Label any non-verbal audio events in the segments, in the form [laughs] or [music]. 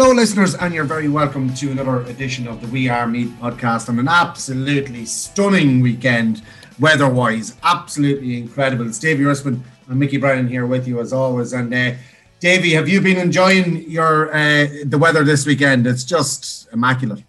Hello, listeners, and you're very welcome to another edition of the We Are Meat podcast on an absolutely stunning weekend, weather wise. Absolutely incredible. It's Davey Russman and Mickey Brown here with you as always. And uh, Davey, have you been enjoying your uh, the weather this weekend? It's just immaculate.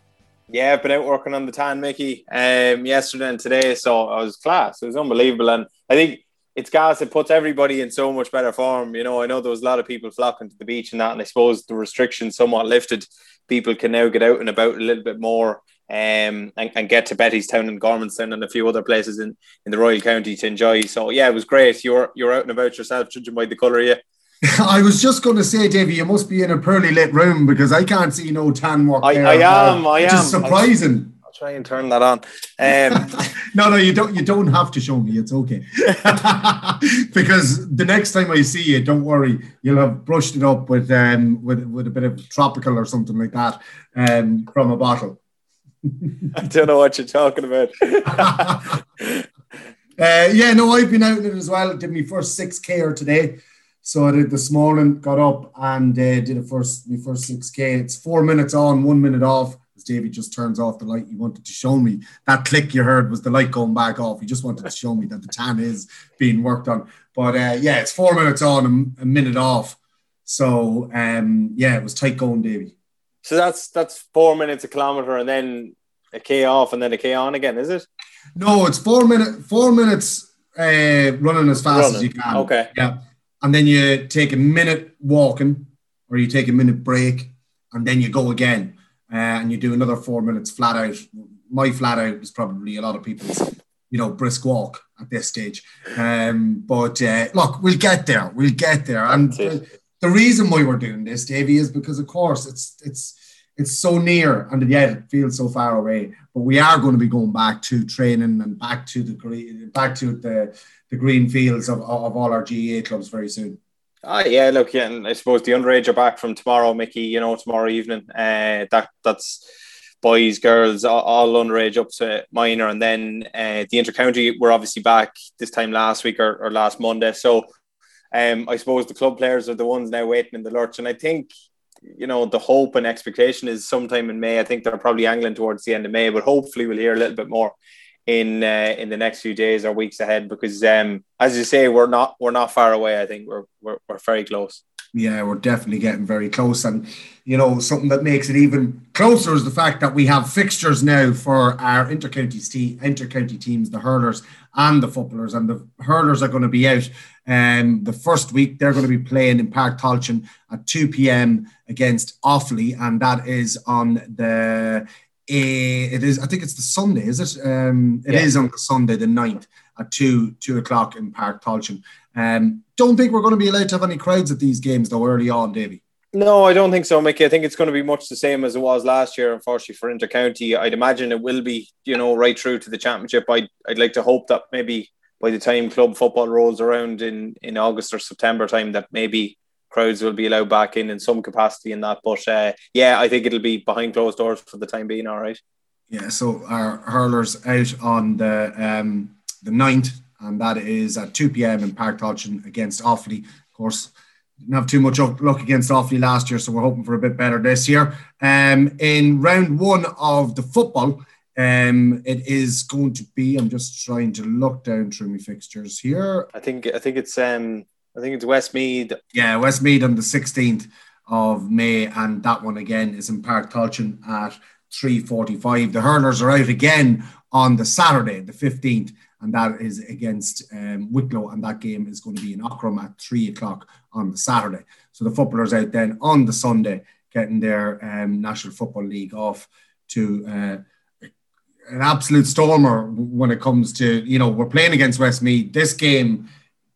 Yeah, I've been out working on the tan, Mickey, um, yesterday and today, so I was class. It was unbelievable, and I think it's gas. It puts everybody in so much better form. You know, I know there was a lot of people flocking to the beach and that, and I suppose the restrictions somewhat lifted. People can now get out and about a little bit more. Um, and, and get to Bettystown and Gormanston and a few other places in, in the Royal County to enjoy. So yeah, it was great. You're you're out and about yourself, judging by the colour, yeah. [laughs] I was just going to say, Davey, you must be in a poorly lit room because I can't see no tan work. I, there, I am. I am. It's surprising try and turn that on. [laughs] Um, no, no, you don't. You don't have to show me. It's okay. [laughs] because the next time I see you, don't worry, you'll have brushed it up with um with with a bit of tropical or something like that um from a bottle. I don't know what you're talking about. [laughs] uh, yeah, no, I've been out in it as well. Did my first six k or today. So I did this morning, got up and uh, did a first my first six k. It's four minutes on, one minute off David just turns off the light, he wanted to show me that click you heard was the light going back off. He just wanted to show me that the tan is being worked on. But uh, yeah, it's four minutes on, a, a minute off. So um, yeah, it was tight going, Davy. So that's that's four minutes a kilometer, and then a k off, and then a k on again, is it? No, it's four minute four minutes uh, running as fast running. as you can. Okay. Yeah, and then you take a minute walking, or you take a minute break, and then you go again uh, and you do another four minutes flat out. My flat out is probably a lot of people's, you know, brisk walk at this stage. Um, but uh, look, we'll get there. We'll get there. And the, the, reason why we're doing this, Davey, is because of course it's it's it's so near and yet it feels so far away. But we are going to be going back to training and back to the green, back to the the green fields of, of all our GAA clubs very soon. Ah, yeah, look, yeah, and I suppose the underage are back from tomorrow, Mickey. You know, tomorrow evening. Uh, that that's boys, girls, all, all underage up to minor, and then uh, the intercounty were obviously back this time last week or, or last Monday. So, um, I suppose the club players are the ones now waiting in the lurch, and I think you know the hope and expectation is sometime in May. I think they're probably angling towards the end of May, but hopefully we'll hear a little bit more in uh, in the next few days or weeks ahead because um, as you say we're not we're not far away. I think we're we're, we're very close. Yeah we're definitely getting very close. And you know something that makes it even closer is the fact that we have fixtures now for our intercounty te- intercounty teams the hurlers and the footballers. And the hurlers are going to be out um, the first week. They're going to be playing in Páirc Tailteann at 2 p.m. against Offaly. And that is on the it is. I think it's the Sunday, is it? Um, it yeah. is on the Sunday, the 9th at two two o'clock in Páirc Tailteann. Um, don't think we're going to be allowed to have any crowds at these games though early on, Davy. No, I don't think so, Mickey. I think it's going to be much the same as it was last year. Unfortunately for Intercounty, I'd imagine it will be, you know, right through to the championship. I'd, I'd like to hope that maybe by the time club football rolls around in in August or September time, that maybe crowds will be allowed back in in some capacity in that. But uh, yeah, I think it'll be behind closed doors for the time being. All right. Yeah. So our hurlers out on the um, the 9th, and that is at two p.m. in Páirc Tailteann against Offaly. Of course. Didn't have too much luck against Offaly last year, so we're hoping for a bit better this year. Um, in round one of the football, um, it is going to be. I'm just trying to look down through my fixtures here. I think I think it's um I think it's Westmeath. Yeah, Westmeath on the 16th of May, and that one again is in Páirc Tailteann at 3.45. The hurlers are out again on the Saturday, the 15th, and that is against um, Wicklow, and that game is going to be in Aughrim at 3 o'clock on the Saturday. So the footballers out then on the Sunday getting their um, National Football League off to uh, an absolute stormer when it comes to, you know, we're playing against Westmeath. This game,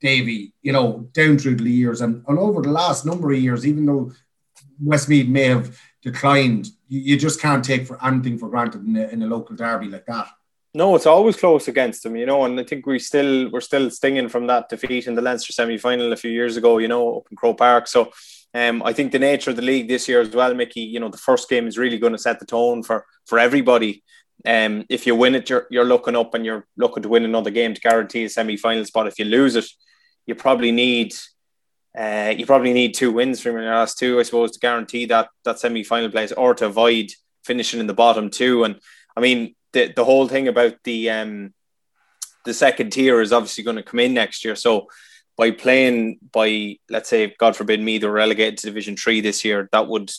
Davy, you know, down through the years and, and over the last number of years, even though Westmeath may have declined, you, you just can't take for anything for granted in a, in a local derby like that. No, it's always close against them, you know, and I think we still we're still stinging from that defeat in the Leinster semi final a few years ago, you know, up in Croke Park. So um, I think the nature of the league this year as well, Mickey, you know, the first game is really going to set the tone for for everybody. Um, if you win it, you're, you're looking up and you're looking to win another game to guarantee a semi final spot. If you lose it, you probably need uh, you probably need two wins from your last two, I suppose, to guarantee that that semi final place or to avoid finishing in the bottom two. And I mean, the the whole thing about the um, the second tier is obviously going to come in next year. So by playing by let's say God forbid me they're relegated to Division Three this year, that would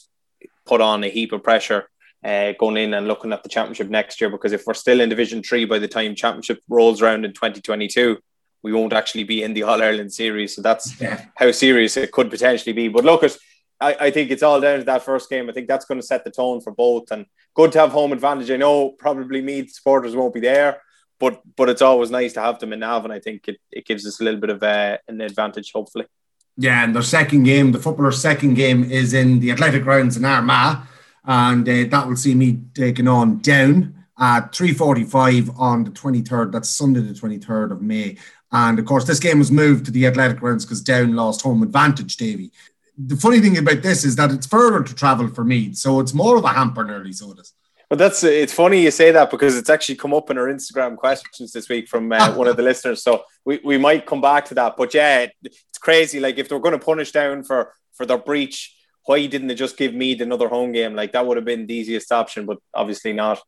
put on a heap of pressure uh, going in and looking at the championship next year. Because if we're still in Division Three by the time championship rolls around in 2022, we won't actually be in the All Ireland series. So that's yeah. how serious it could potentially be. But look, at, I, I think it's all down to that first game. I think that's going to set the tone for both. And good to have home advantage. I know probably Meath supporters won't be there, but but it's always nice to have them in Navan. I think it, it gives us a little bit of uh, an advantage, hopefully. Yeah, and their second game, the footballer's second game, is in the athletic grounds in Armagh, and uh, that will see Meath taking on down at 3.45 on the 23rd. That's Sunday, the 23rd of May. And of course, this game was moved to the athletic grounds because Down lost home advantage, Davy. The funny thing about this is that it's further to travel for Meath, so it's more of a hamper nearly, so it is. But that's it's funny you say that because it's actually come up in our Instagram questions this week from uh, one of the [laughs] listeners. So we, we might come back to that. But yeah, it's crazy. Like if they're going to punish down for for their breach, why didn't they just give Meath another home game? Like that would have been the easiest option, but obviously not.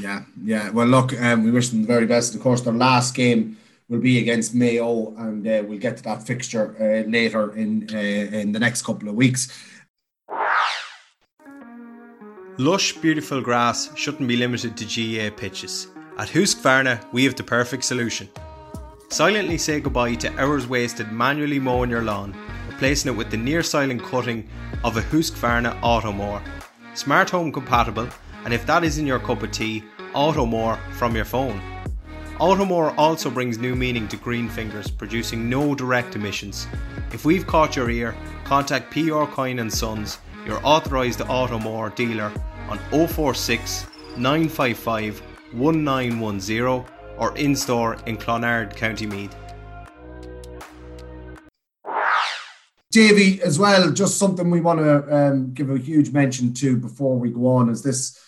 Yeah, yeah. Well, look, um, we wish them the very best. Of course, their last game will be against Mayo, and uh, we'll get to that fixture uh, later in uh, in the next couple of weeks. Lush, beautiful grass shouldn't be limited to GAA pitches. At Husqvarna, we have the perfect solution. Silently say goodbye to hours wasted manually mowing your lawn, replacing it with the near silent cutting of a Husqvarna Automower. Smart home compatible, and if that isn't your cup of tea, Automower from your phone. Automower also brings new meaning to green fingers, producing no direct emissions. If we've caught your ear, contact PR Coyne and Sons, your authorised Automower dealer on 046 955 1910 or in store in Clonard, County Meath. Davy, as well, just something we want to um, give a huge mention to before we go on is this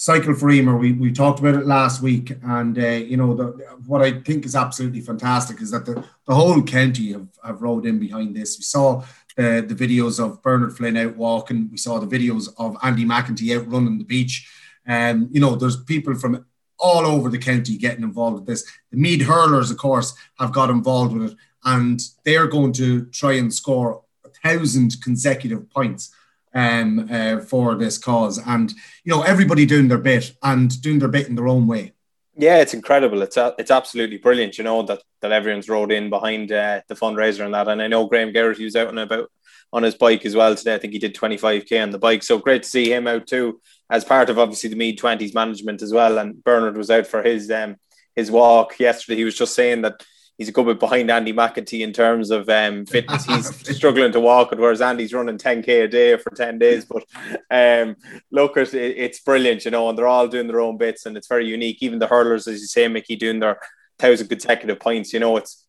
cycle for Emer. We, we talked about it last week, and uh, you know the, what I think is absolutely fantastic is that the, the whole county have, have rode in behind this. We saw the, the videos of Bernard Flynn out walking. We saw the videos of Andy McEntee out running the beach. And um, you know, there's people from all over the county getting involved with this. The Meath hurlers, of course, have got involved with it, and they're going to try and score a thousand consecutive points um, uh, for this cause. And you know, everybody doing their bit and doing their bit in their own way. Yeah, it's incredible. It's a, it's absolutely brilliant. You know that that everyone's rode in behind uh, the fundraiser and that. And I know Graham Geraghty was out and about on his bike as well today. I think he did 25k on the bike. So great to see him out too, as part of obviously the Meath Twenties management as well. And Bernard was out for his um his walk yesterday. He was just saying that he's a good bit behind Andy McEntee in terms of um, fitness. He's [laughs] struggling to walk it, whereas Andy's running 10k a day for 10 days. But um, look, it, it's brilliant, you know, and they're all doing their own bits, and it's very unique. Even the hurlers, as you say, Mickey, doing their thousand consecutive points. You know, it's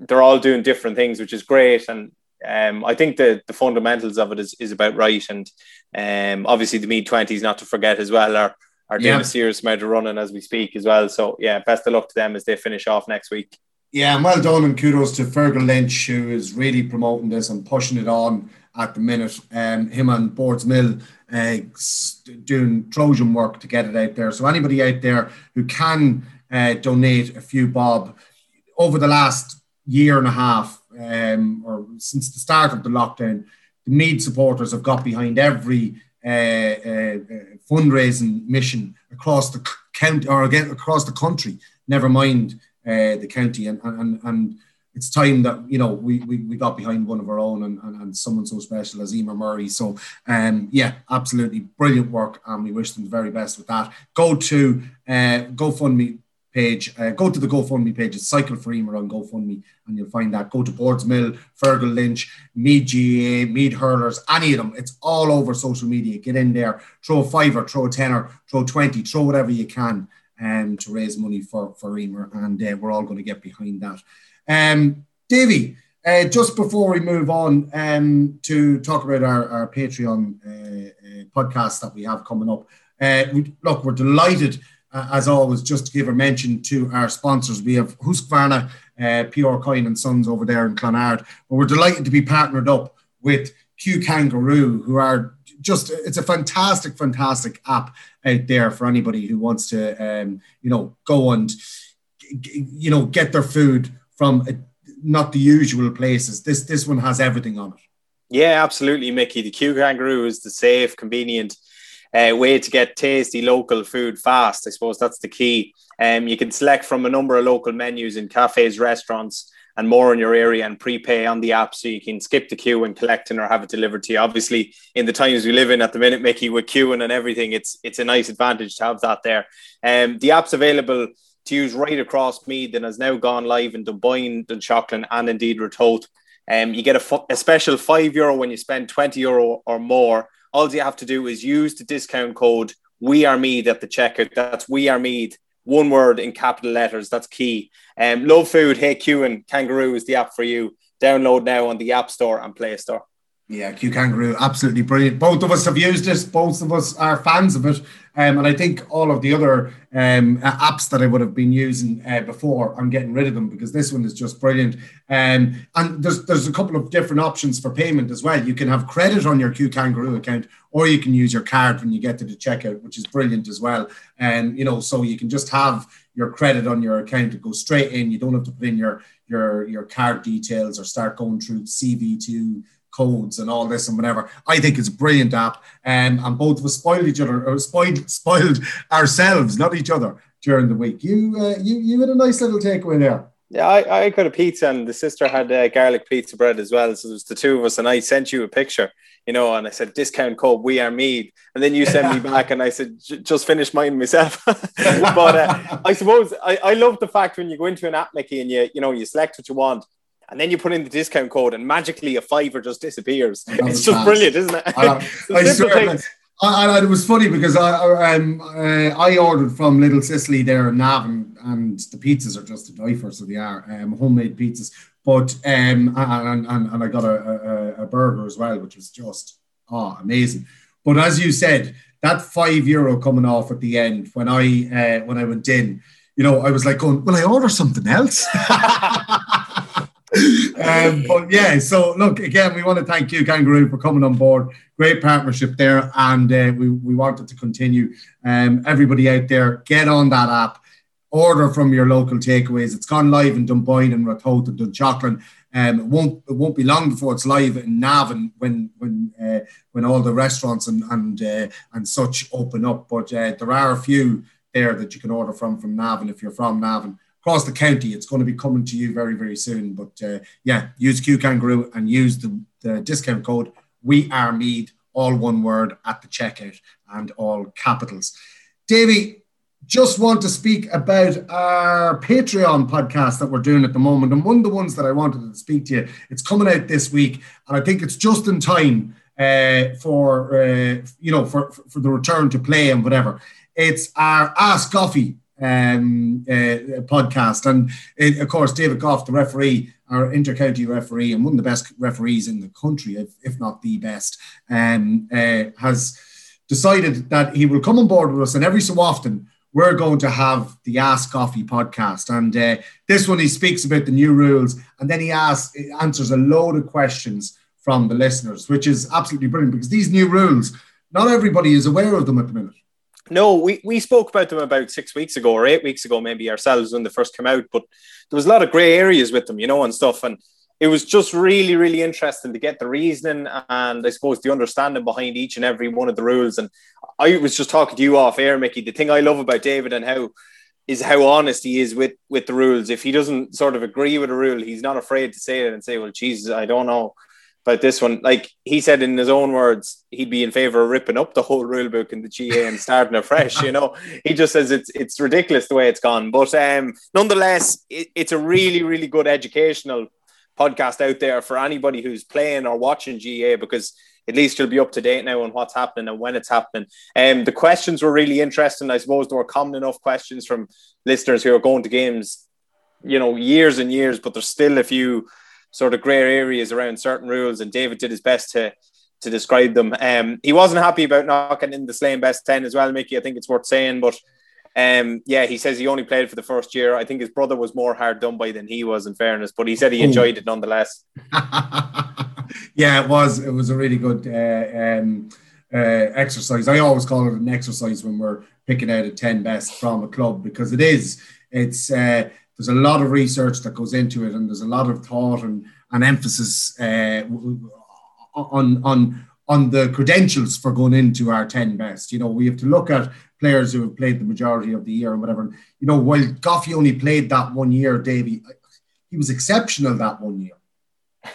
they're all doing different things, which is great. And um, I think the the fundamentals of it is, is about right. And um, obviously the Meath twenties, not to forget as well, are are doing yeah. a serious amount of running as we speak as well. So yeah, best of luck to them as they finish off next week. Yeah, and well done and kudos to Fergal Lynch, who is really promoting this and pushing it on at the minute. Um, him and Boardsmill uh, doing Trojan work to get it out there. So anybody out there who can uh, donate a few bob over the last year and a half um, or since the start of the lockdown, the Meath supporters have got behind every uh, uh, fundraising mission across the county or again across the country. Never mind uh, the county, and, and and it's time that you know we, we, we got behind one of our own and, and, and someone so special as Emer Murray. So um, yeah, absolutely brilliant work, and we wish them the very best with that. Go to uh, GoFundMe page. Uh, go to the GoFundMe page. It's Cycle for Emer on GoFundMe, and you'll find that. Go to Boardsmill, Fergal Lynch, Meath GAA, Meath Hurlers, any of them. It's all over social media. Get in there, throw a fiver, throw a tenner, throw 20, throw whatever you can um, to raise money for, for Emer, and uh, we're all going to get behind that. Um, Davy, uh, just before we move on um, to talk about our, our Patreon uh, uh, podcast that we have coming up, uh, we, look, we're delighted uh, as always, just to give a mention to our sponsors. We have Husqvarna, PR Coyne and Sons over there in Clonard. But we're delighted to be partnered up with Q Kangaroo, who are just, it's a fantastic, fantastic app out there for anybody who wants to, um, you know, go and, you know, get their food from a, not the usual places. This, this one has everything on it. Yeah, absolutely, Mickey. The Q Kangaroo is the safe, convenient, uh, way to get tasty local food fast. I suppose that's the key. Um, you can select from a number of local menus in cafes, restaurants, and more in your area and prepay on the app so you can skip the queue and collecting or have it delivered to you. Obviously, in the times we live in at the minute, Mickey, with queuing and everything, it's it's a nice advantage to have that there. Um, the app's available to use right across Meath and has now gone live in Dunboyne, Dunshaughlin, and indeed Ratoath. Um, you get a, a special five euro when you spend 20 euro or more all you have to do is use the discount code we are Meath at the checkout. That's we are Meath, one word in capital letters. That's key. Um, Love Food, Hey Q and Kangaroo is the app for you. Download now on the App Store and Play Store. Yeah, Q Kangaroo, absolutely brilliant. Both of us have used it. Both of us are fans of it. Um, and I think all of the other um, apps that I would have been using uh, before, I'm getting rid of them because this one is just brilliant. Um, and there's there's a couple of different options for payment as well. You can have credit on your Q Kangaroo account, or you can use your card when you get to the checkout, which is brilliant as well. And you know, so you can just have your credit on your account to go straight in. You don't have to put in your your your card details or start going through CV2 codes and all this and whatever. I think it's a brilliant app. Um, and both of us spoiled each other or spoiled [laughs] spoiled ourselves, not each other, during the week. You uh, you you had a nice little takeaway there. Yeah, I, I got a pizza and the sister had uh, garlic pizza bread as well. So it was the two of us, and I sent you a picture, you know, and I said discount code we are Meath, and then you sent me [laughs] back, and I said just finish mine myself. [laughs] but uh, I suppose I, I love the fact when you go into an app, Mickey, and you you know you select what you want, and then you put in the discount code, and magically a fiver just disappears. It's just brilliant, isn't it? [laughs] I, I swear, I, it was funny because I um, uh, I ordered from Little Sicily there in Navan, and the pizzas are just a die for, so they are um, homemade pizzas. But um, and, and, and I got a, a, a burger as well, which was just oh amazing. But as you said, that five euro coming off at the end when I uh, when I went in, you know, I was like going, "Will I order something else?" [laughs] um, but yeah, so look again, we want to thank you, Kangaroo, for coming on board. Great partnership there, and uh, we we wanted to continue. Um, everybody out there, get on that app, order from your local takeaways. It's gone live in Dunboyne and Ratoath and Dunshaughlin. Um, it won't it won't be long before it's live in Navan when when uh, when all the restaurants and and uh, and such open up. But uh, there are a few there that you can order from from Navan if you're from Navan across the county. It's going to be coming to you very, very soon. But uh, yeah, use Q Kangaroo and use the, the discount code We Are Meath, all one word at the checkout and all capitals. Davy, just want to speak about our Patreon podcast that we're doing at the moment. And one of the ones that I wanted to speak to you, it's coming out this week, and I think it's just in time uh, for uh, you know for for the return to play and whatever. It's our Ask Goffey um, uh, podcast. And it, of course, David Goff, the referee, our intercounty referee, and one of the best referees in the country, if, if not the best, um, uh, has decided that he will come on board with us. And every so often, we're going to have the Ask Goffey podcast. And uh, this one, he speaks about the new rules and then he asks, answers a load of questions from the listeners, which is absolutely brilliant because these new rules, not everybody is aware of them at the minute. No, we, we spoke about them about six weeks ago or eight weeks ago, maybe ourselves when they first came out. But there was a lot of grey areas with them, you know, and stuff. And it was just really, really interesting to get the reasoning and I suppose the understanding behind each and every one of the rules. And I was just talking to you off air, Mickey. The thing I love about David and how is how honest he is with with the rules. If he doesn't sort of agree with a rule, he's not afraid to say it and say, "Well, Jesus, I don't know." But this one. Like he said in his own words, he'd be in favor of ripping up the whole rule book in the GAA and starting afresh. You know, he just says it's it's ridiculous the way it's gone. But um, nonetheless, it, it's a really really good educational podcast out there for anybody who's playing or watching GAA because at least you'll be up to date now on what's happening and when it's happening. And um, the questions were really interesting. I suppose there were common enough questions from listeners who are going to games, you know, years and years, but there's still a few sort of grey areas around certain rules, and David did his best to to describe them. Um, he wasn't happy about knocking in the Slane best ten as well, Mickey. I think it's worth saying, but um, yeah, he says he only played for the first year. I think his brother was more hard done by than he was, in fairness, but he said he enjoyed it nonetheless. [laughs] yeah, it was. It was a really good uh, um, uh, exercise. I always call it an exercise when we're picking out a ten best from a club because it is. It's uh, there's a lot of research that goes into it, and there's a lot of thought and, and emphasis uh, on on on the credentials for going into our 10 best. You know, we have to look at players who have played the majority of the year and whatever. You know, while Goffey only played that one year, Davy, he was exceptional that one year.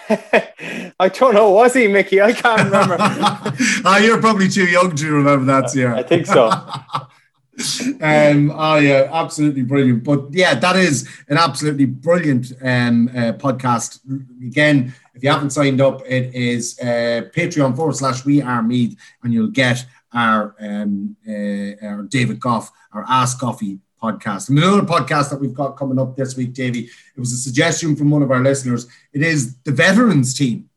[laughs] I don't know, was he, Mickey? I can't remember. oh, [laughs] you're probably too young to remember that year. I think so. [laughs] [laughs] um, oh yeah, absolutely brilliant. But yeah, that is an absolutely brilliant um, uh, podcast. Again, if you haven't signed up, it is uh, Patreon forward slash We Are Meath, and you'll get our, um, uh, our David Goff, our Ask Goffy podcast. And another podcast that we've got coming up this week, Davey, it was a suggestion from one of our listeners. It is the veterans team.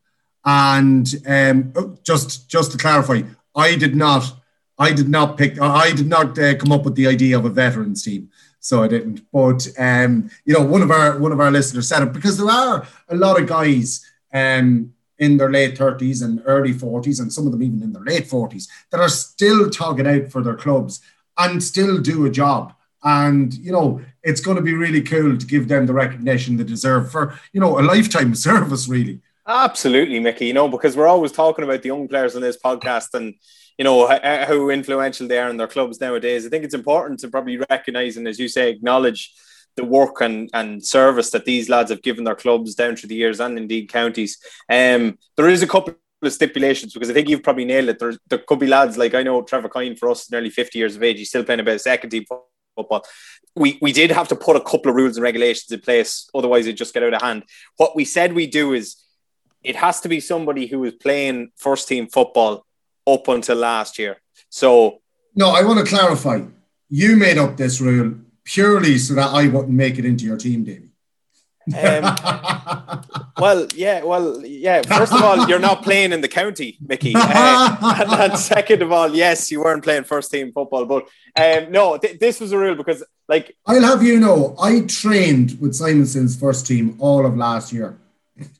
And um, oh, just just to clarify, I did not I did not pick. I did not uh, come up with the idea of a veterans team, so I didn't. But um, you know, one of our one of our listeners said it because there are a lot of guys um, in their late thirties and early forties, and some of them even in their late forties that are still tugging out for their clubs and still do a job. And you know, it's going to be really cool to give them the recognition they deserve for you know a lifetime of [laughs] service, really. Absolutely, Mickey. You know, because we're always talking about the young players in this podcast and you know how influential they are in their clubs nowadays. I think it's important to probably recognise and, as you say, acknowledge the work and, and service that these lads have given their clubs down through the years and indeed counties. Um, there is a couple of stipulations because I think you've probably nailed it. There, there could be lads like I know Trevor Kine for us, nearly 50 years of age, he's still playing a bit of second team football. We, we did have to put a couple of rules and regulations in place, otherwise it just get out of hand. What we said we do is it has to be somebody who is playing first team football up until last year. So no, I want to clarify. You made up this rule purely so that I wouldn't make it into your team, Davey. Um, [laughs] well, yeah, well, yeah. First of all, you're not playing in the county, Mickey. Uh, [laughs] and, and, second of all, yes, you weren't playing first team football. But um, no, th- this was a rule because, like, I'll have you know, I trained with Simonstown's first team all of last year. [laughs]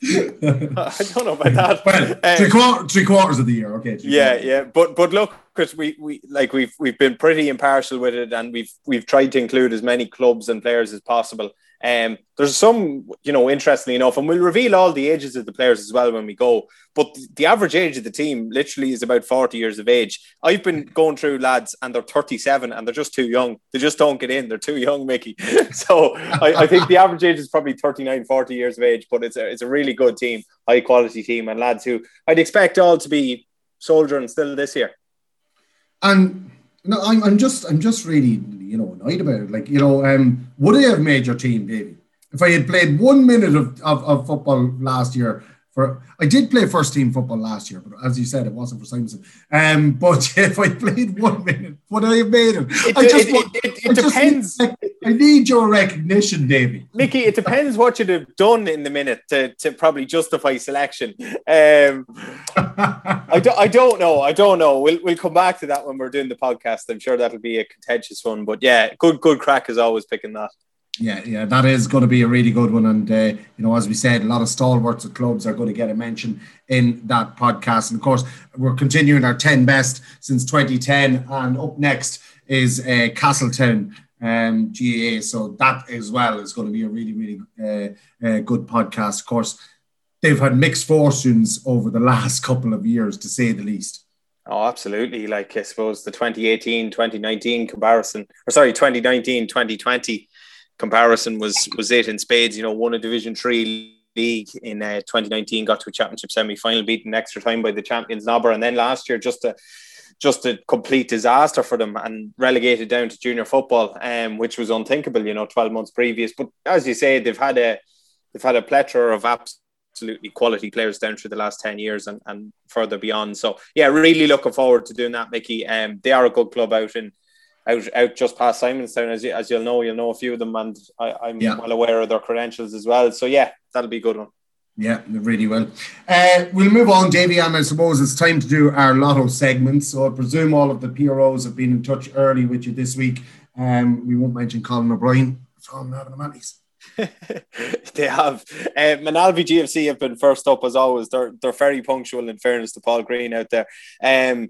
[laughs] I don't know about that. Well, um, three, quarter, three quarters of the year, okay. Yeah, yeah, but but look, Chris, we we like we've we've been pretty impartial with it, and we've we've tried to include as many clubs and players as possible. Um, there's some, you know, interestingly enough, and we'll reveal all the ages of the players as well when we go. But the average age of the team literally is about 40 years of age. I've been going through lads and they're 37 and they're just too young. They just don't get in. They're too young, Mickey. [laughs] so I, I, think the average age is probably 39, 40 years of age, but it's a, it's a really good team, high quality team, and lads who I'd expect all to be soldiering still this year. And no, I'm, I'm just I'm just really you know annoyed about it. Like you know, um, would I have made your team, Davey? If I had played one minute of, of, of football last year, for I did play first team football last year, but as you said, it wasn't for Simonstown. Um, but [laughs] if I played one minute, would I have made it? It, I just, it, it, it, it depends. Need, I need your recognition, Davey. Mickey, it depends what you'd have done in the minute to, to probably justify selection. Um, [laughs] I, do, I don't know. I don't know. We'll, we'll come back to that when we're doing the podcast. I'm sure that'll be a contentious one. But yeah, good good crack is always picking that. Yeah, yeah, that is going to be a really good one. And, uh, you know, as we said, a lot of stalwarts of clubs are going to get a mention in that podcast. And of course, we're continuing our 10 best since 2010. And up next is uh, Castletown um, GAA. So that as well is going to be a really, really uh, uh, good podcast. Of course, they've had mixed fortunes over the last [laughs] couple of years, to say the least. Oh, absolutely. Like, I suppose the 2018 2019 comparison, or sorry, 2019 2020 comparison was was it in spades. You know, won a Division Three league in uh, 2019, got to a championship semi final, beaten extra time by the champions Nobber, and then last year just a just a complete disaster for them and relegated down to junior football, um, which was unthinkable, you know, 12 months previous. But as you say, they've had a they've had a plethora of absolutely quality players down through the last 10 years and, and further beyond. So yeah, really looking forward to doing that, Mickey. Um, they are a good club out in out out just past Simonstown, as you, as you'll know, you'll know a few of them, and I, am yeah. well aware of their credentials as well. So yeah, that'll be a good one. Yeah, really well. Uh, we'll move on, Davy, and I suppose it's time to do our lotto segment. So I presume all of the PROs have been in touch early with you this week. Um, we won't mention Colin O'Brien from Mannies. [laughs] they have. Uh, Moynalvey GFC have been first up as always. They're they're very punctual in fairness to Paul Green out there. Um,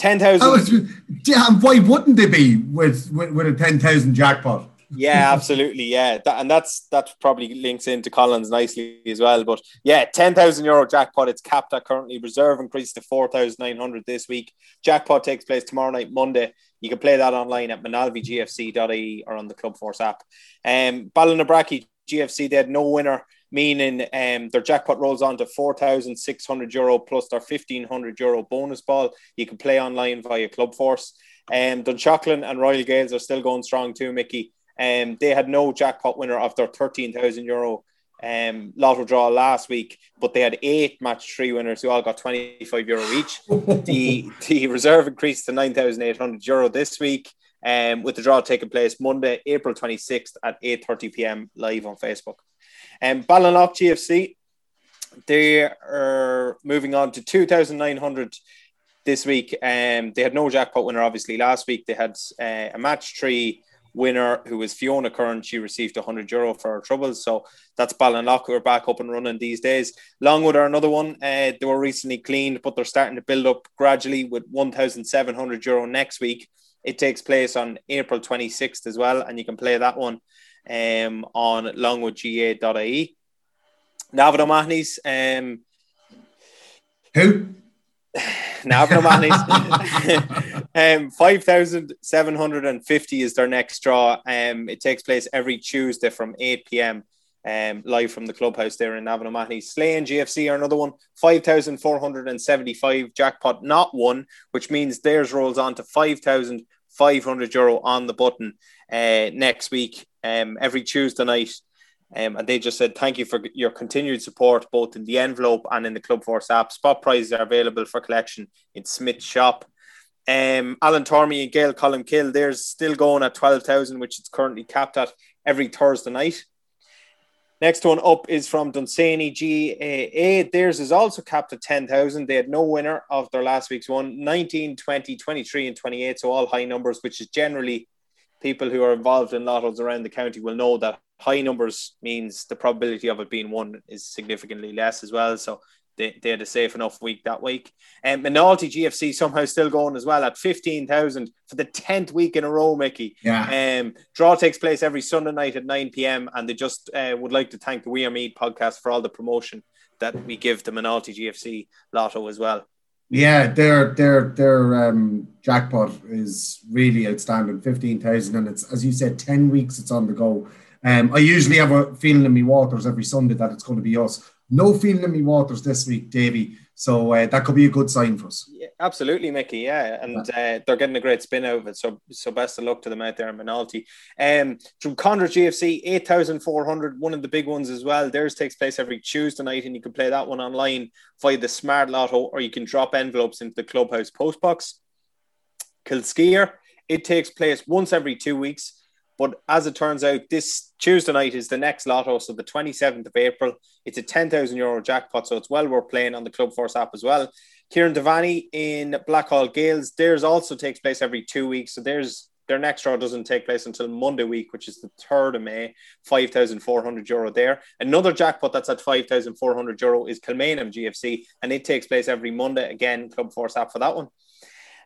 ten thousand. Damn, why wouldn't they be with with, with a ten thousand jackpot? yeah, absolutely. Yeah, that, and that's that probably links into Collins nicely as well. But yeah, ten thousand euro jackpot. It's capped at currently. Reserve increased to four thousand nine hundred this week. Jackpot takes place tomorrow night, Monday. You can play that online at manalvigfc.ie or on the Club Force app. Um, Ballinabrackey GFC they had no winner, meaning um, their jackpot rolls on to four thousand six hundred euro plus their fifteen hundred euro bonus ball. You can play online via Club Force. Um, Dunshaughlin and Royal Gaels are still going strong too, Mickey. Um, they had no jackpot winner of their 13,000 euro um, lotto draw last week, but they had eight match three winners who all got 25 euro each. [laughs] the, the reserve increased to 9,800 euro this week, um, with the draw taking place Monday, April 26th at 8.30 p.m. live on Facebook. Um, Ballinlough GFC, they are moving on to 2,900 this week. Um, they had no jackpot winner, obviously, last week. They had uh, a match three winner who was Fiona Curran. She received 100 euro for her troubles. So that's Ballinlough who are back up and running these days. Longwood are another one. Uh, they were recently cleaned, but they're starting to build up gradually with 1,700 euro next week. It takes place on April 26th as well, and you can play that one um, on longwoodga.ie. Navan O'Mahony's. Um, who? [sighs] Navan [laughs] [laughs] um, 5,750 is their next draw. Um, it takes place every Tuesday from 8 p.m. Um, live from the clubhouse there in Navan O'Mahony. Slane and GFC are another one. 5,475 jackpot, not won, which means theirs rolls on to 5,500 euro on the button uh, next week. Um, every Tuesday night, um, and they just said, thank you for your continued support, both in the envelope and in the Club Force app. Spot prizes are available for collection in Smith Shop. Um, Alan Tormey and Gaeil Colmcille, they're still going at 12,000, which it's currently capped at every Thursday night. Next one up is from Dunsany GAA. Theirs is also capped at 10,000. They had no winner of their last week's one 19, 20, 23, and 28. So all high numbers, which is generally people who are involved in lottos around the county will know that high numbers means the probability of it being won is significantly less as well. So they, they had a safe enough week that week. And um, Moynalty GFC somehow still going as well at 15,000 for the 10th week in a row, Mickey. Yeah. Um, draw takes place every Sunday night at 9 p.m. And they just uh, would like to thank the We Are Meath podcast for all the promotion that we give the Moynalty GFC lotto as well. Yeah, their their their um, jackpot is really outstanding, fifteen thousand, and it's as you said, ten weeks. It's on the go. Um, I usually have a feeling in me waters every Sunday that it's going to be us. No feeling in me waters this week, Davy. So uh, that could be a good sign for us. Yeah, absolutely, Mickey. Yeah, and uh, they're getting a great spin out of it. So, so best of luck to them out there in Moynalty. Um, from Condra GFC, eight thousand four hundred. One of the big ones as well. Theirs takes place every Tuesday night, and you can play that one online via the Smart Lotto, or you can drop envelopes into the clubhouse postbox. Kilskeer, it takes place once every two weeks. But as it turns out, this Tuesday night is the next lotto, so the 27th of April. It's a 10,000 euro jackpot, so it's well worth playing on the Club Force app as well. Kieran Devaney in Blackhall Gaels, theirs also takes place every two weeks. So there's their next draw doesn't take place until Monday week, which is the 3rd of May, 5,400 euro there. Another jackpot that's at 5,400 euro is Kilmainham GFC, and it takes place every Monday. Again, Club Force app for that one.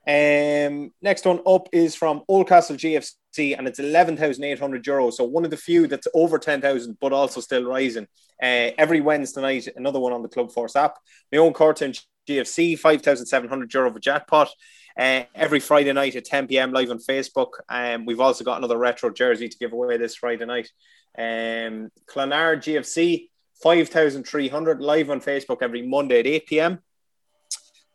Um, next one up is from Oldcastle GFC. And it's 11,800 euros. So one of the few that's over 10,000, but also still rising. Uh, every Wednesday night, another one on the Club Force app. My own Cortown GFC, 5,700 euro for jackpot. Uh, every Friday night at 10 p.m. live on Facebook. Um, we've also got another retro jersey to give away this Friday night. Um, Clonard GFC, 5,300 live on Facebook every Monday at 8 p.m.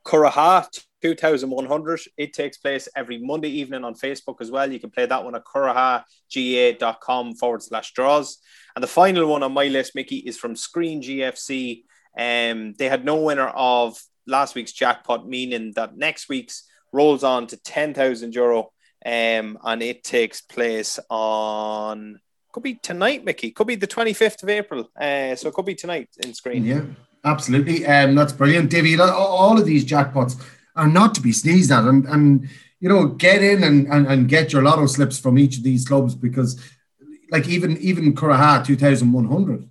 Curraha, 2,100. It takes place every Monday evening on Facebook as well. You can play that one at currahaga.com forward slash draws. And the final one on my list, Mickey, is from Skryne GFC. Um, they had no winner of last week's jackpot, meaning that next week's rolls on to 10,000 euro. Um, and it takes place on could be tonight, Mickey. Could be the 25th of April. Uh, so it could be tonight in Skryne. Yeah, absolutely. Um, that's brilliant, Davy. All of these jackpots are not to be sneezed at. And, and you know, get in and, and, and get your lotto slips from each of these clubs because, like, even even Curraha 2100,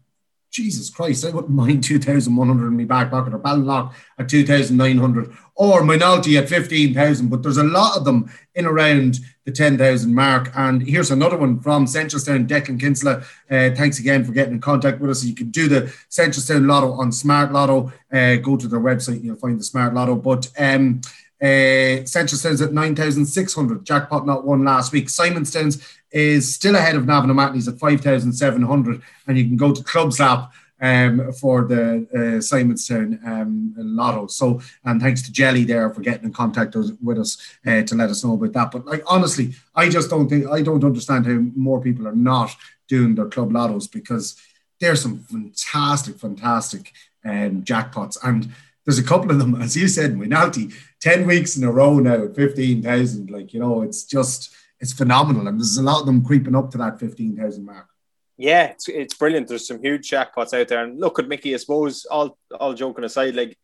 Jesus Christ, I wouldn't mind 2,100 in my back pocket or Ballinlough at 2,900 or Moynalty at 15,000. But there's a lot of them in around the 10,000 mark. And here's another one from Seneschalstown, Declan Kinsella. Uh, thanks again for getting in contact with us. You can do the Seneschalstown Lotto on Smart Lotto. Uh, go to their website you'll find the Smart Lotto. But um, uh, Seneschalstown's at 9,600. Jackpot not won last week. Simonstown's is still ahead of Navan O'Mahony's at 5,700. And you can go to Clubs app um, for the uh, Simonstown um, lotto. So, and thanks to Jelly there for getting in contact with us uh, to let us know about that. But like honestly, I just don't think I don't understand how more people are not doing their club lottos because there's some fantastic, fantastic um, jackpots and. There's a couple of them, as you said, Moynalty, 10 weeks in a row now at 15,000. Like, you know, it's just, it's phenomenal. And there's a lot of them creeping up to that 15,000 mark. Yeah, it's, it's brilliant. There's some huge jackpots out there. And look at Mickey, I suppose, all, all joking aside, like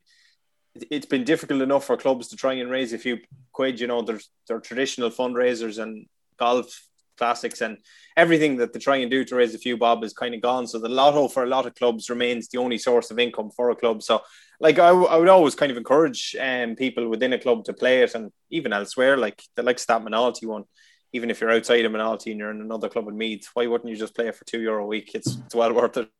it's been difficult enough for clubs to try and raise a few quid. You know, there's their traditional fundraisers and golf classics and everything that they try and do to raise a few bob is kind of gone. So the lotto for a lot of clubs remains the only source of income for a club. So like I, I would always kind of encourage um, people within a club to play it and even elsewhere, like the likes that Moynalty one even if you're outside of Moynalty and you're in another club in Meath, why wouldn't you just play it for two euro a week? It's, it's well worth it.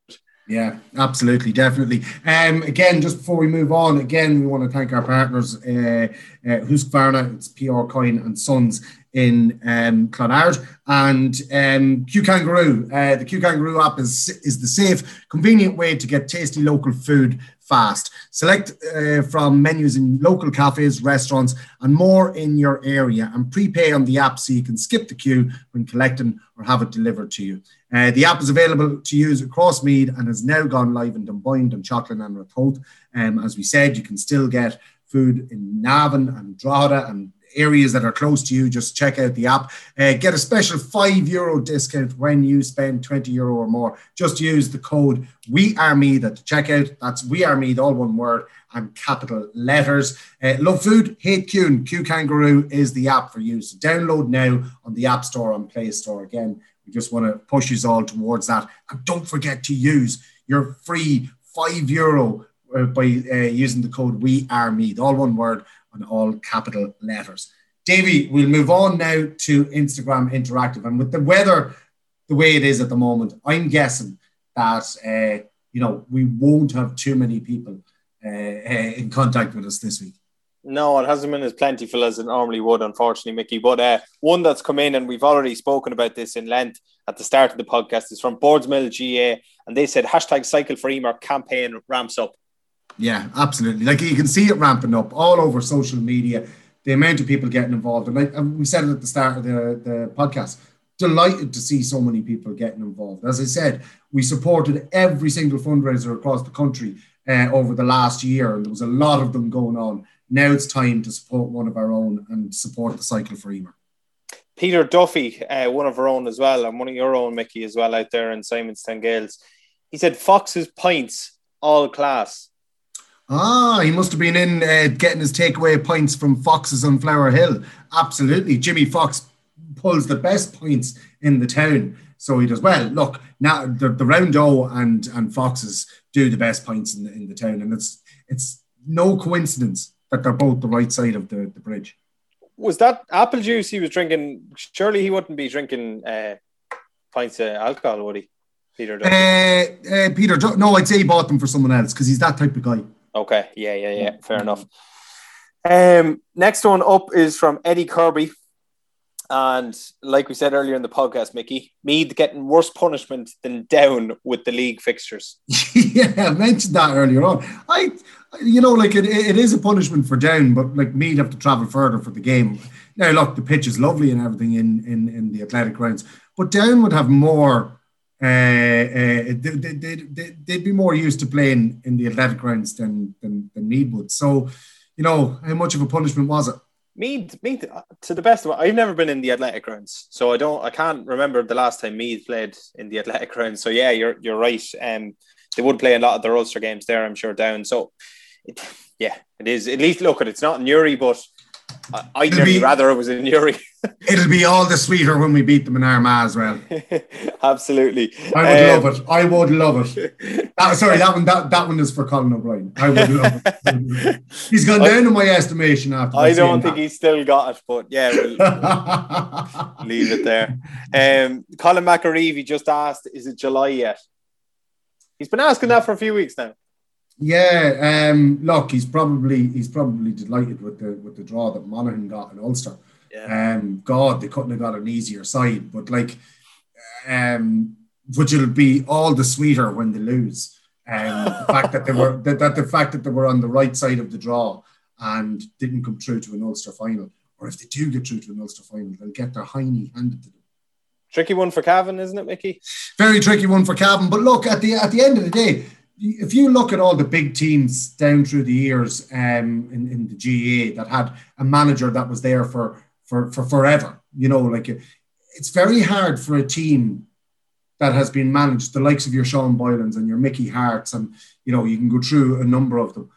Yeah, absolutely, definitely. Um, again, just before we move on, again, we want to thank our partners, uh, uh, Husqvarna, it's PR Coyne and Sons in um, Clonard, and um, Q Kangaroo. Uh, the Q Kangaroo app is is the safe, convenient way to get tasty local food fast. Select uh, from menus in local cafes, restaurants, and more in your area, and prepay on the app so you can skip the queue when collecting or have it delivered to you. Uh, the app is available to use across Meath and has now gone live in Dunboyne and Dunshaughlin and Ratoath. Um, as we said, you can still get food in Navan and Drogheda and areas that are close to you, just check out the app. Uh, get a special five euro discount when you spend 20 euro or more. Just use the code We Are Meath at the checkout. That's We Are Meath, all one word and capital letters. Uh, love food, hate Q. Q Kangaroo is the app for you. So download now on the App Store and Play Store. Again, we just want to push you all towards that. And don't forget to use your free five euro uh, by uh, using the code We Are Me, all one word on all capital letters. Davy, we'll move on now to Instagram Interactive. And with the weather the way it is at the moment, I'm guessing that, uh, you know, we won't have too many people uh, uh, in contact with us this week. No, it hasn't been as plentiful as it normally would, unfortunately, Mickey. But uh, one that's come in, and we've already spoken about this in length at the start of the podcast, is from Boardsmill GAA, and they said hashtag Cycle for Emer campaign ramps up. Yeah, absolutely. Like you can see it ramping up all over social media. The amount of people getting involved, and, like, and we said it at the start of the, the podcast. Delighted to see so many people getting involved. As I said, we supported every single fundraiser across the country uh, over the last year, and there was a lot of them going on. Now it's time to support one of our own and support the cycle for Emer. Peter Duffy, uh, one of our own as well, and one of your own, Mickey, as well, out there in Simonstown Gaels. He said, Fox's pints, all class. Ah, he must have been in uh, getting his takeaway points from Foxes on Flower Hill. Absolutely. Jimmy Fox pulls the best points in the town. So he does well. Look, now the, the round O and and Foxes do the best points in the, in the town, and it's it's no coincidence that they're both the right side of the, the bridge. was that apple juice he was drinking? Surely he wouldn't be drinking uh, pints of alcohol, would he? Peter. Uh, uh, Peter, no, I'd say he bought them for someone else because he's that type of guy. Okay, yeah, yeah, yeah. Fair enough. Um, next one up is from Eddie Kirby. And like we said earlier in the podcast, Mickey, Meath getting worse punishment than down with the league fixtures. [laughs] yeah, I mentioned that earlier on. I, you know, like it, it is a punishment for down, but like Meath have to travel further for the game. Now, look, the pitch is lovely and everything in in, in the athletic grounds, but down would have more. Uh, uh, they, they, they, they'd be more used to playing in the athletic grounds than than, than Meath would. So, you know, how much of a punishment was it? Meath, Meath, to the best of it, I've never been in the athletic grounds, so I don't, I can't remember the last time Meath played in the athletic grounds. So yeah, you're you're right. Um, they would play a lot of the Ulster games there, I'm sure. Down, so it, yeah, it is. At least look at it's not Newry, but I, would be, rather it was in Newry. [laughs] it'll be all the sweeter when we beat them in Armagh as well. [laughs] Absolutely. I would um, love it. I would love it. [laughs] That, sorry, that one that, that one is for Colin O'Brien. I would love it. He's gone down in my estimation after. I don't think that. he's still got it, but yeah, we'll leave it there. Um, Colin McAreevy just asked, is it July yet? He's been asking that for a few weeks now. Yeah, um, look, he's probably he's probably delighted with the with the draw that Monaghan got in Ulster. Yeah. Um, God, they couldn't have got an easier side, but like, um, which will be all the sweeter when they lose. Um, the [laughs] fact that they were that, that the fact that they were on the right side of the draw and didn't come through to an Ulster final, or if they do get through to an Ulster final, they'll get their hiney handed to them. Tricky one for Cavan, isn't it, Mickey? Very tricky one for Cavan. But look, at the at the end of the day, if you look at all the big teams down through the years um, in, in the GAA that had a manager that was there for, for, for forever, you know, like it's very hard for a team that has been managed, the likes of your Sean Boylans and your Mickey Harts, and you know, you can go through a number of them.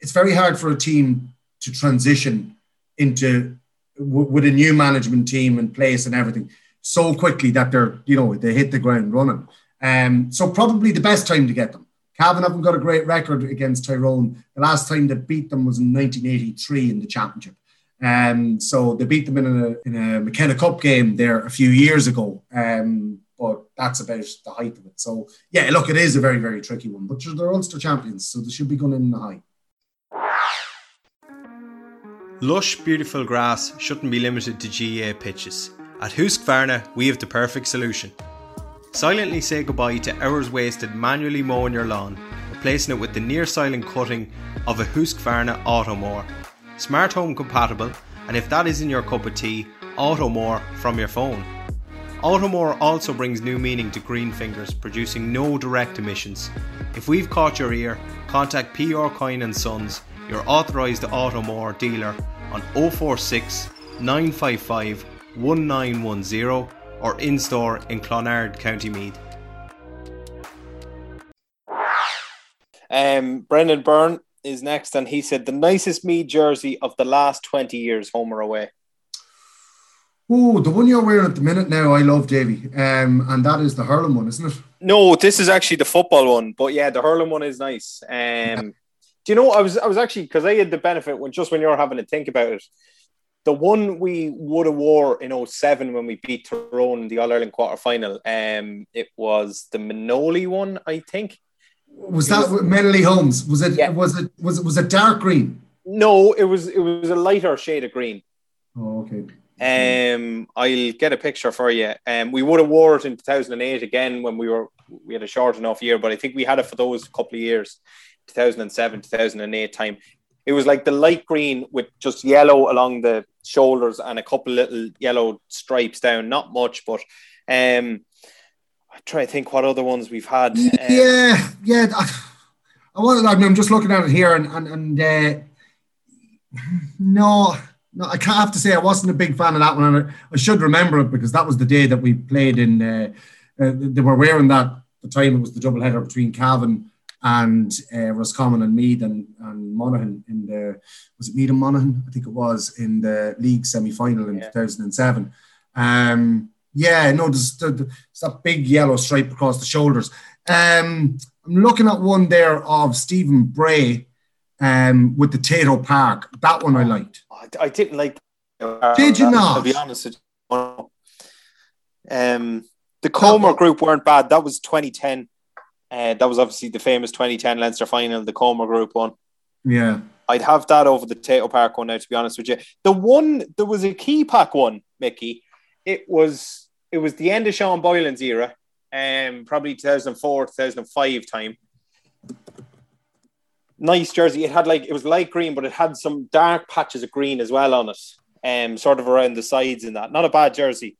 It's very hard for a team to transition into w- with a new management team in place and everything so quickly that they're, you know, they hit the ground running. Um, so probably the best time to get them Cavan haven't got a great record against Tyrone. The last time they beat them was in 1983 in the championship. Um, so they beat them in a, in a McKenna Cup game there a few years ago. Um, but that's about the height of it. So yeah, look, it is a very, very tricky one. But they're Ulster champions, so they should be going in the high. Lush, beautiful grass shouldn't be limited to GAA pitches. At Husqvarna, we have the perfect solution. Silently say goodbye to hours wasted manually mowing your lawn, replacing it with the near silent cutting of a Husqvarna Automower. Smart home compatible, and if that isn't your cup of tea, Automower from your phone. Automower also brings new meaning to green fingers, producing no direct emissions. If we've caught your ear, contact PR Coyne and Sons, your authorised Automower dealer on 046 955 1910 or in store in Clonard, County Meath. Um, Brendan Byrne is next, and he said the nicest Meath jersey of the last 20 years, home or away. Oh, the one you're wearing at the minute now, I love, Davy. Um, and that is the hurling one, isn't it? No, this is actually the football one. But yeah, the hurling one is nice. Um, yeah. Do you know? I was I was actually because I had the benefit when just when you're having to think about it the one we would have wore in 07 when we beat Tyrone in the All Ireland quarter final, um, it was the Manoli one, I think. Was that was, Menolly Holmes? Was it? Yeah. Was it? Was it? Was it dark green? No, it was. It was a lighter shade of green. Oh, okay. Um, I'll get a picture for you. Um, we would have wore it in 2008 again when we were we had a short enough year, but I think we had it for those couple of years, 2007, 2008 time it was like the light green with just yellow along the shoulders and a couple little yellow stripes down. Not much, but um, I try to think what other ones we've had. Um, yeah, yeah. I, I want. I'm just looking at it here, and and, and uh, no, no, I can't have to say I wasn't a big fan of that one. And I, I should remember it because that was the day that we played in. Uh, uh, they were wearing that. The time it was the double header between Cavan and uh, Roscommon and Meath and, and Monaghan in the was it Meath and Monaghan I think it was in the league semi final in yeah. 2007. Um, yeah, no, there's, there's, that big yellow stripe across the shoulders. Um, I'm looking at one there of Stephen Bray um, with the Tayto Park. That one I liked. I didn't like Did you not? To be honest, um, the Comer group weren't bad. That was 2010. Uh, that was obviously the famous 2010 Leinster final, the Comer group one. Yeah. I'd have that over the Tayto Park one now, to be honest with you. The one, there was a Kepak one, Mickey. It was it was the end of Sean Boylan's era, um, probably 2004, 2005 time. Nice jersey. It had like it was light green, but it had some dark patches of green as well on it, um, sort of around the sides and that. Not a bad jersey.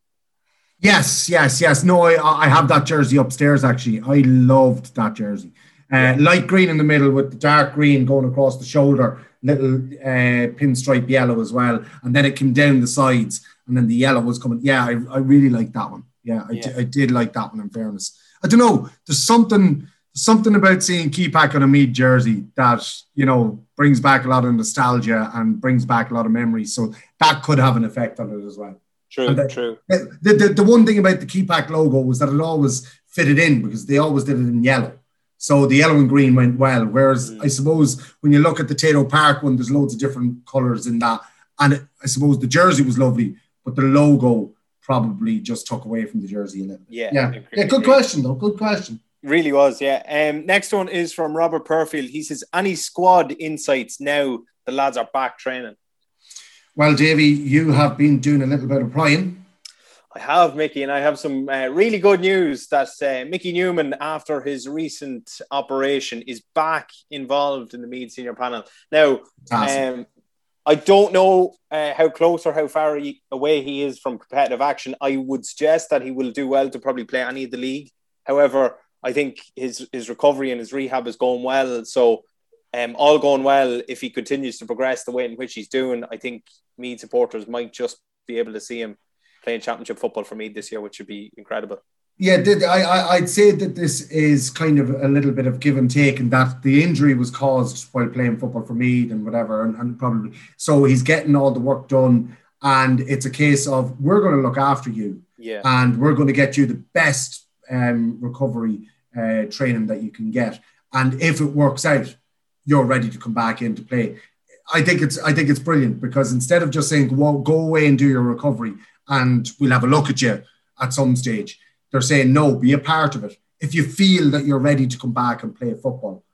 Yes, yes, yes. No, I, I have that jersey upstairs actually. I loved that jersey. Uh, light green in the middle with the dark green going across the shoulder, little uh, pinstripe yellow as well, and then it came down the sides, and then the yellow was coming. Yeah, I, I really like that one. Yeah, I, yeah. D- I did like that one. In fairness, I don't know. There's something something about seeing Kepak on a Meath jersey that you know brings back a lot of nostalgia and brings back a lot of memories. So that could have an effect on it as well. True, the, true. The, the, the one thing about the Kepak logo was that it always fitted in because they always did it in yellow. So the yellow and green went well. Whereas mm. I suppose when you look at the Tayto Park one, there's loads of different colours in that. And it, I suppose the jersey was lovely, but the logo probably just took away from the jersey a little bit. Yeah. Yeah. Yeah. Good question, though. Good question. Really was, yeah. Um, next one is from Robert Perfield. He says, Any squad insights now the lads are back training? Well, Davy, you have been doing a little bit of prying. I have, Mickey, and I have some uh, really good news that uh, Mickey Newman, after his recent operation, is back involved in the Meath senior panel. Now, um, I don't know uh, how close or how far he, away he is from competitive action. I would suggest that he will do well to probably play any of the league. However, I think his his recovery and his rehab is going well. So, um, all going well. If he continues to progress the way in which he's doing, I think Meath supporters might just be able to see him playing championship football for me this year, which would be incredible. Yeah, I, I'd say that this is kind of a little bit of give and take, and that the injury was caused while playing football for Meath and whatever, and, and probably so he's getting all the work done, and it's a case of we're going to look after you, yeah, and we're going to get you the best um, recovery uh, training that you can get, and if it works out, you're ready to come back into play. I think it's I think it's brilliant because instead of just saying well, go away and do your recovery, and we'll have a look at you at some stage. They're saying, no, be a part of it. If you feel that you're ready to come back and play football,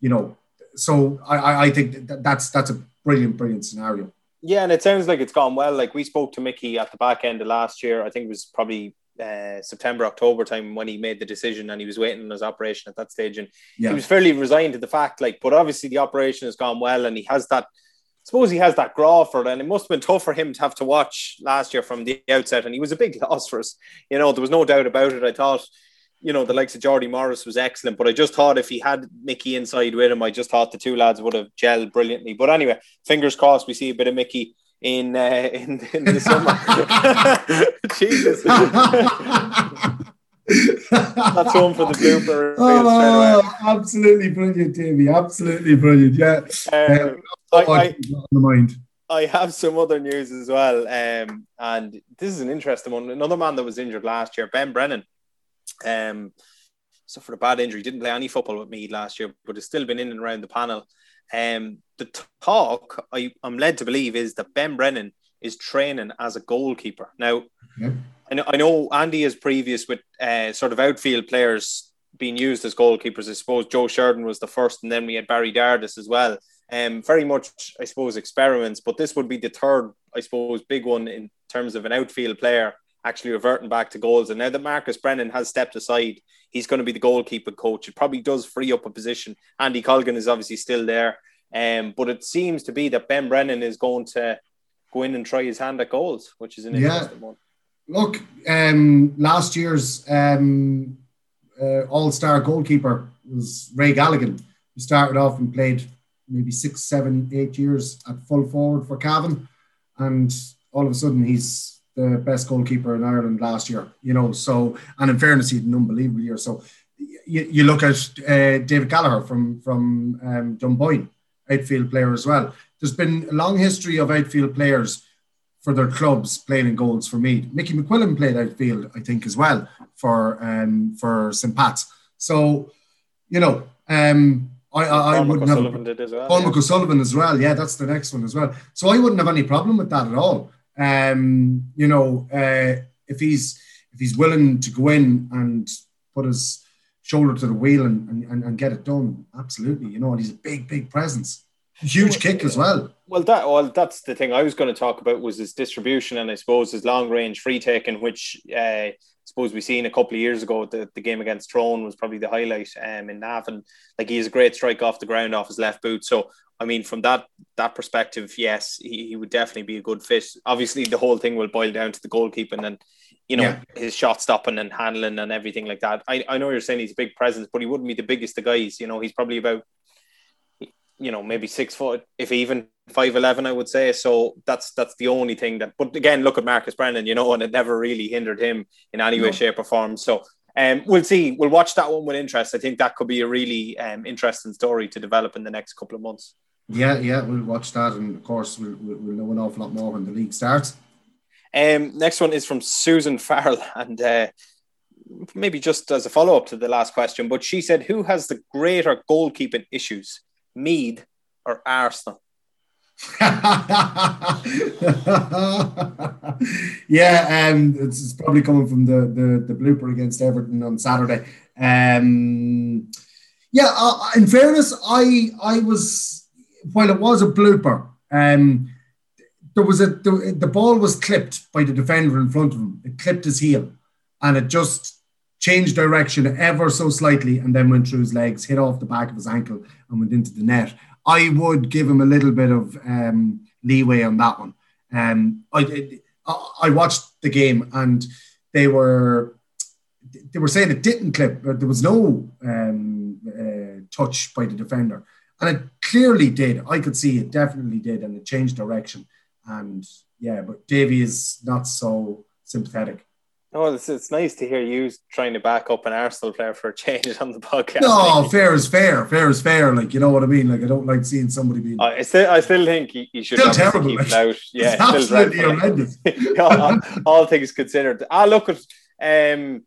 you know. So I, I think that that's that's a brilliant, brilliant scenario. Yeah, and it sounds like it's gone well. Like we spoke to Mickey at the back end of last year. I think it was probably uh, September, October time when he made the decision and he was waiting on his operation at that stage. And yeah. he was fairly resigned to the fact, like, but obviously the operation has gone well and he has that suppose he has that graw for it, and it must have been tough for him to have to watch last year from the outset. And he was a big [laughs] loss for us. You know, there was no doubt about it. I thought, you know, the likes of Jordy Morris was excellent, but I just thought if he had Mickey inside with him, I just thought the two lads would have gelled brilliantly. But anyway, fingers crossed, we see a bit of Mickey in uh, [laughs] in, in the summer. [laughs] Jesus. That's one for the blooper. Oh, absolutely brilliant, Davey. Absolutely brilliant. Yeah. Um, I, I, the mind. I have some other news as well. Um, and this is an interesting one. Another man that was injured last year, Ben Brennan, um, suffered a bad injury. Didn't play any football with me last year, but has still been in and around the panel. Um, the talk I, am led to believe is that Ben Brennan is training as a goalkeeper. Now, know, I know Andy is previous with uh, sort of outfield players being used as goalkeepers. I suppose Joe Sheridan was the first, and then we had Barry Dardis as well um, very much, I suppose, experiments. But this would be the third, I suppose, big one in terms of an outfield player actually reverting back to goals. And now that Marcus Brennan has stepped aside, he's going to be the goalkeeper coach. It probably does free up a position. Andy Colgan is obviously still there. Um, but it seems to be that Ben Brennan is going to go in and try his hand at goals, which is an yeah. interesting one. Look, um, last year's um, uh, All Star goalkeeper was Ray Galligan. who started off and played maybe six, seven, eight years at full forward for Cavan, and all of a sudden he's the best goalkeeper in Ireland last year. You know, so and in fairness, he had an unbelievable year. So you, you look at uh, David Gallagher from from um, Dunboyne, outfield player as well. There's been a long history of outfield players for their clubs playing in goals for me. Mickey McQuillan played outfield, I think, as well for um, for St. Pat's. So, you know, um, I, I, I wouldn't have. Did as well, Paul yeah. McOsullivan as well. Yeah, that's the next one as well. So I wouldn't have any problem with that at all. Um, you know, uh, if he's if he's willing to go in and put his shoulder to the wheel and, and, and get it done, absolutely. You know, and he's a big, big presence. Huge kick as well. Well, that well, that's the thing I was going to talk about was his distribution and I suppose his long range free taking, which uh, suppose we seen a couple of years ago. The, the game against Tyrone was probably the highlight um, in Navan. Like he a great strike off the ground off his left boot. So I mean, from that that perspective, yes, he, he would definitely be a good fit. Obviously, the whole thing will boil down to the goalkeeping and you know yeah. his shot stopping and handling and everything like that. I, I know you're saying he's a big presence, but he wouldn't be the biggest of guys. You know, he's probably about you know maybe six foot, if even five eleven, I would say. So that's that's the only thing that. But again, look at Marcus Brennan, you know, and it never really hindered him in any way, shape, or form. So um, we'll see. We'll watch that one with interest. I think that could be a really um, interesting story to develop in the next couple of months. Yeah, yeah, we'll watch that, and of course, we'll, we'll know an awful lot more when the league starts. Um, next one is from Susan Farrell, [laughs] and uh, maybe just as a follow up to the last question, but she said, "Who has the greater goalkeeping issues, Meath or Arsenal?" [laughs] yeah, um, it's, it's, probably coming from the, the, the blooper against Everton on Saturday. Um, yeah, uh, in fairness, I I was while it was a blooper, um, there was a the, the ball was clipped by the defender in front of him. It clipped his heel, and it just changed direction ever so slightly, and then went through his legs, hit off the back of his ankle, and went into the net. I would give him a little bit of um, leeway on that one. Um, I, I watched the game, and they were they were saying it didn't clip, but there was no um, uh, touch by the defender, and it clearly did. I could see it definitely did, and it changed direction. And yeah, but Davy is not so sympathetic. Oh, it's, it's nice to hear you trying to back up an Arsenal player for a change on the podcast. No, fair is fair. Fair is fair. Like you know what I mean. Like I don't like seeing somebody being. I still, I still think he, he should. Still terrible. Keep out. [laughs] Yeah, it's absolutely horrendous. [laughs] all, all, things considered. Ah, look at um,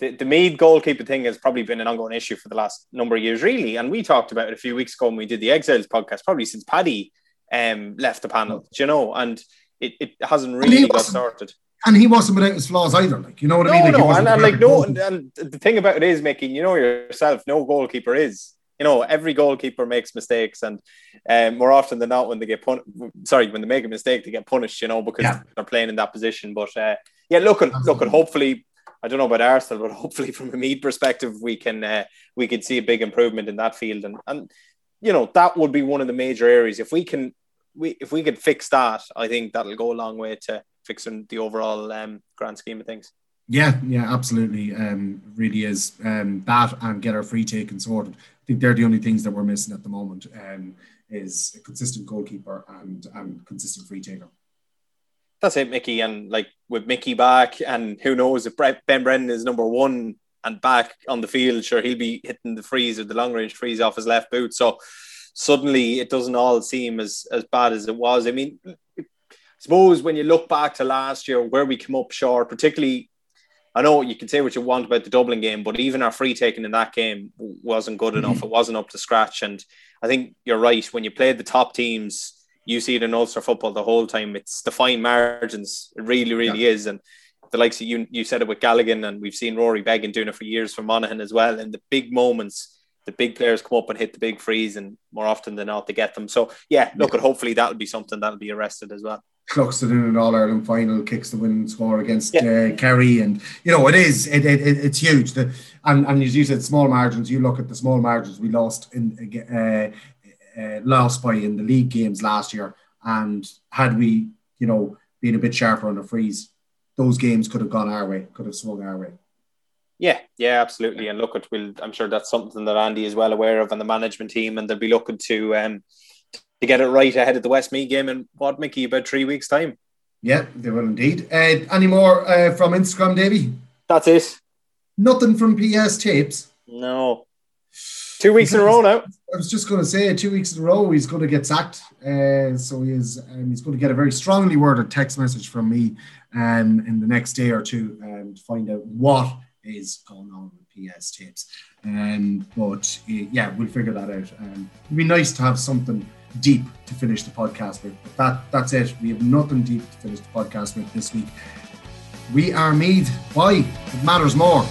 the the Meath goalkeeper thing has probably been an ongoing issue for the last number of years, really. And we talked about it a few weeks ago when we did the Exiles podcast, probably since Paddy um, left the panel, you know, and it, it hasn't really got started. And he wasn't without his flaws either, like you know what no, I mean? Like, no, and, and like no, and, and the thing about it is, making you know yourself, no goalkeeper is. You know, every goalkeeper makes mistakes, and um, more often than not, when they get pun- sorry, when they make a mistake, they get punished. You know, because yeah. they're playing in that position. But uh, yeah, look, and look, and hopefully, I don't know about Arsenal, but hopefully, [laughs] from a Meath perspective, we can uh, we can see a big improvement in that field, and and you know that would be one of the major areas if we can we if we could fix that, I think that'll go a long way to fixing the overall um, grand scheme of things. Yeah, yeah, absolutely. Um, really is um, that and get our free taken sorted. I think they're the only things that we're missing at the moment. Um, is a consistent goalkeeper and and consistent free taker. That's it, Mickey. And like with Mickey back, and who knows if Ben Brennan is number one and back on the field, sure he'll be hitting the freeze or the long range freeze off his left boot. So suddenly it doesn't all seem as as bad as it was. I mean, suppose when you look back to last year where we came up short, particularly, I know you can say what you want about the Dublin game, but even our free taking in that game wasn't good enough. Mm-hmm. It wasn't up to scratch, and I think you're right. When you play the top teams, you see it in Ulster football the whole time. It's the fine margins. It really, really yeah. is, and the likes of you, you said it with Galligan, and we've seen Rory Beggan doing it for years for Monaghan as well. And the big moments the big players come up and hit the big freeze, and more often than not, they get them. So yeah, look, yeah. hopefully that'll be something that'll be arrested as well. Cluxton in an All Ireland final, kicks the winning score against yeah. uh, Kerry, and you know it is it, it, it it's huge. The, and and as you said, small margins. You look at the small margins we lost in uh, uh, lost by in the league games last year, and had we you know been a bit sharper on the freeze, those games could have gone our way, could have swung our way. Yeah, yeah, absolutely. And look, at will I'm sure that's something that Andy is well aware of, and the management team, and they'll be looking to um to get it right ahead of the Westmeath game in what Mickey about three weeks' time. Yeah, they will indeed. Uh, any more uh, from Instagram, Davy? That's it. Nothing from PS tapes. No. Two weeks in a row now. I was just going to say, two weeks in a row, he's going to get sacked. Uh, so he is, um, he's going to get a very strongly worded text message from me um, in the next day or two um, to find out what is going on with PS tapes. Um, but yeah, we'll figure that out. Um, it'd be nice to have something deep to finish the podcast with. But that that's it. We have nothing deep to finish the podcast with this week. We are Meath. Why? It matters more.